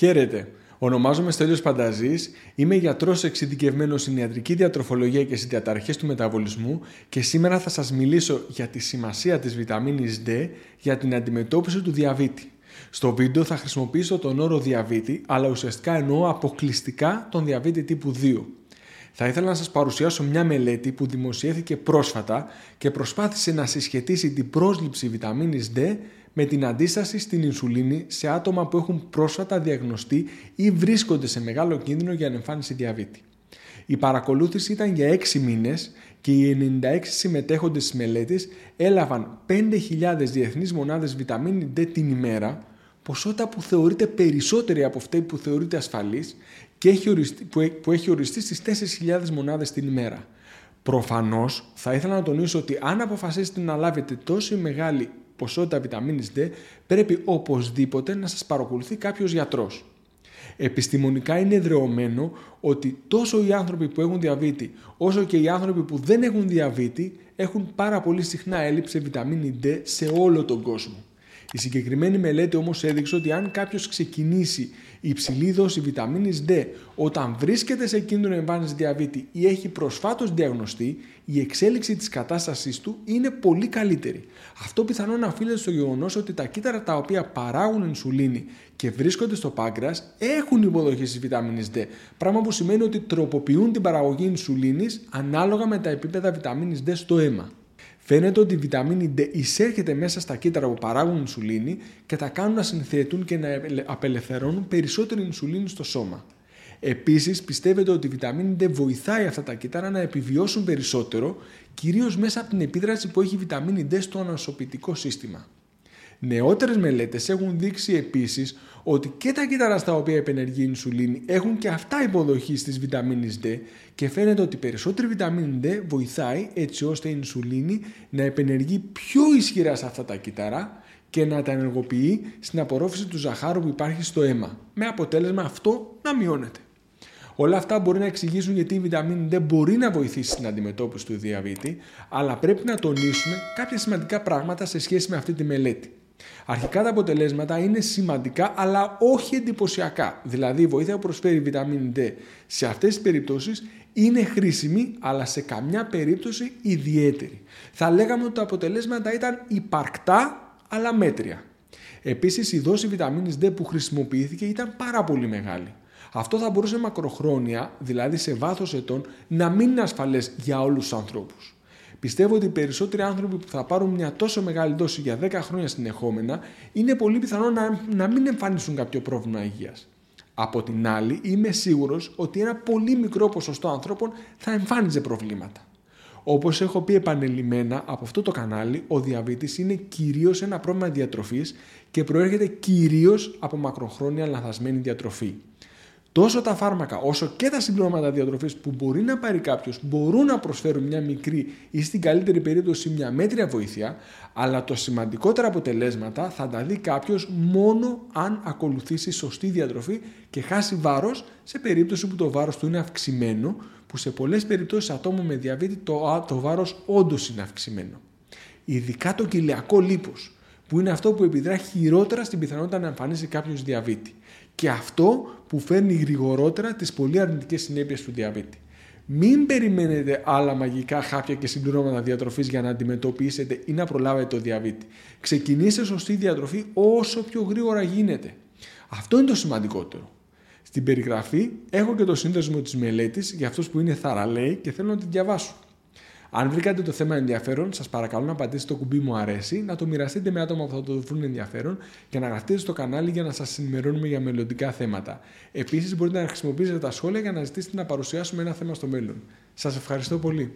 Χαίρετε. Ονομάζομαι Στέλιος Πανταζής, είμαι γιατρός εξειδικευμένος στην ιατρική διατροφολογία και στις διαταραχές του μεταβολισμού και σήμερα θα σας μιλήσω για τη σημασία της βιταμίνης D για την αντιμετώπιση του διαβήτη. Στο βίντεο θα χρησιμοποιήσω τον όρο διαβήτη, αλλά ουσιαστικά εννοώ αποκλειστικά τον διαβήτη τύπου 2. Θα ήθελα να σας παρουσιάσω μια μελέτη που δημοσιεύθηκε πρόσφατα και προσπάθησε να συσχετίσει την πρόσληψη βιταμίνης D με την αντίσταση στην ινσουλίνη σε άτομα που έχουν πρόσφατα διαγνωστεί ή βρίσκονται σε μεγάλο κίνδυνο για εμφάνιση διαβήτη. Η παρακολούθηση ήταν για 6 μήνες και οι 96 συμμετέχοντες στις μελέτες έλαβαν 5.000 διεθνείς μονάδες βιταμίνη D την ημέρα, ποσότητα που θεωρείται περισσότερη από αυτή που θεωρείται ασφαλής και έχει οριστεί, που έχει οριστεί στις 4.000 μονάδες την ημέρα. Προφανώς θα ήθελα να τονίσω ότι αν αποφασίσετε να λάβετε τόσο μεγάλη ποσότητα βιταμίνης D, πρέπει οπωσδήποτε να σας παρακολουθεί κάποιος γιατρός. Επιστημονικά είναι εδρεωμένο ότι τόσο οι άνθρωποι που έχουν διαβήτη όσο και οι άνθρωποι που δεν έχουν διαβήτη έχουν πάρα πολύ συχνά έλλειψη βιταμίνη D σε όλο τον κόσμο. Η συγκεκριμένη μελέτη όμως έδειξε ότι αν κάποιος ξεκινήσει υψηλή δόση βιταμίνης D όταν βρίσκεται σε κίνδυνο εμφάνισης διαβήτη ή έχει προσφάτως διαγνωστεί, η εξέλιξη της κατάστασής του είναι πολύ καλύτερη. Αυτό πιθανόν να οφείλεται στο γεγονός ότι τα κύτταρα τα οποία παράγουν ενσουλίνη και βρίσκονται στο πάγκρας έχουν υποδοχή της βιταμίνης D, πράγμα που σημαίνει ότι τροποποιούν την παραγωγή ενσουλίνης ανάλογα με τα επίπεδα βιταμίνης D στο αίμα. Φαίνεται ότι η βιταμίνη D εισέρχεται μέσα στα κύτταρα που παράγουν ινσουλίνη και τα κάνουν να συνθέτουν και να απελευθερώνουν περισσότερη ινσουλίνη στο σώμα. Επίσης πιστεύετε ότι η βιταμίνη D βοηθάει αυτά τα κύτταρα να επιβιώσουν περισσότερο, κυρίως μέσα από την επίδραση που έχει η βιταμίνη D στο ανασωπητικό σύστημα. Νεότερες μελέτες έχουν δείξει επίσης ότι και τα κύτταρα στα οποία επενεργεί η ινσουλίνη έχουν και αυτά υποδοχή της βιταμίνης D και φαίνεται ότι περισσότερη βιταμίνη D βοηθάει έτσι ώστε η ινσουλίνη να επενεργεί πιο ισχυρά σε αυτά τα κύτταρα και να τα ενεργοποιεί στην απορρόφηση του ζαχάρου που υπάρχει στο αίμα, με αποτέλεσμα αυτό να μειώνεται. Όλα αυτά μπορεί να εξηγήσουν γιατί η βιταμίνη D μπορεί να βοηθήσει στην αντιμετώπιση του διαβήτη, αλλά πρέπει να τονίσουμε κάποια σημαντικά πράγματα σε σχέση με αυτή τη μελέτη. Αρχικά τα αποτελέσματα είναι σημαντικά αλλά όχι εντυπωσιακά. Δηλαδή η βοήθεια που προσφέρει η βιταμίνη D σε αυτές τις περιπτώσεις είναι χρήσιμη αλλά σε καμιά περίπτωση ιδιαίτερη. Θα λέγαμε ότι τα αποτελέσματα ήταν υπαρκτά αλλά μέτρια. Επίσης η δόση βιταμίνης D που χρησιμοποιήθηκε ήταν πάρα πολύ μεγάλη. Αυτό θα μπορούσε μακροχρόνια, δηλαδή σε βάθος ετών, να μην είναι ασφαλές για όλους τους ανθρώπους. Πιστεύω ότι οι περισσότεροι άνθρωποι που θα πάρουν μια τόσο μεγάλη δόση για 10 χρόνια συνεχόμενα είναι πολύ πιθανό να, να μην εμφανίσουν κάποιο πρόβλημα υγείας. Από την άλλη, είμαι σίγουρος ότι ένα πολύ μικρό ποσοστό ανθρώπων θα εμφάνιζε προβλήματα. Όπως έχω πει επανελειμμένα από αυτό το κανάλι, ο διαβήτης είναι κυρίως ένα πρόβλημα διατροφής και προέρχεται κυρίως από μακροχρόνια λαθασμένη διατροφή τόσο τα φάρμακα όσο και τα συμπληρώματα διατροφής που μπορεί να πάρει κάποιος μπορούν να προσφέρουν μια μικρή ή στην καλύτερη περίπτωση μια μέτρια βοήθεια, αλλά το σημαντικότερα αποτελέσματα θα τα δει κάποιος μόνο αν ακολουθήσει σωστή διατροφή και χάσει βάρος σε περίπτωση που το βάρος του είναι αυξημένο, που σε πολλές περιπτώσεις ατόμου με διαβήτη το, το βάρος όντως είναι αυξημένο. Ειδικά το κοιλιακό λίπος, που είναι αυτό που επιδρά χειρότερα στην πιθανότητα να εμφανίσει κάποιος διαβήτη και αυτό που φέρνει γρηγορότερα τις πολύ αρνητικές συνέπειες του διαβήτη. Μην περιμένετε άλλα μαγικά χάπια και συμπληρώματα διατροφής για να αντιμετωπίσετε ή να προλάβετε το διαβήτη. Ξεκινήστε σωστή διατροφή όσο πιο γρήγορα γίνεται. Αυτό είναι το σημαντικότερο. Στην περιγραφή έχω και το σύνδεσμο της μελέτης για αυτούς που είναι θαραλέοι και θέλουν να τη διαβάσουν. Αν βρήκατε το θέμα ενδιαφέρον, σας παρακαλώ να πατήσετε το κουμπί μου αρέσει, να το μοιραστείτε με άτομα που θα το βρουν ενδιαφέρον και να γραφτείτε στο κανάλι για να σας ενημερώνουμε για μελλοντικά θέματα. Επίσης, μπορείτε να χρησιμοποιήσετε τα σχόλια για να ζητήσετε να παρουσιάσουμε ένα θέμα στο μέλλον. Σας ευχαριστώ πολύ.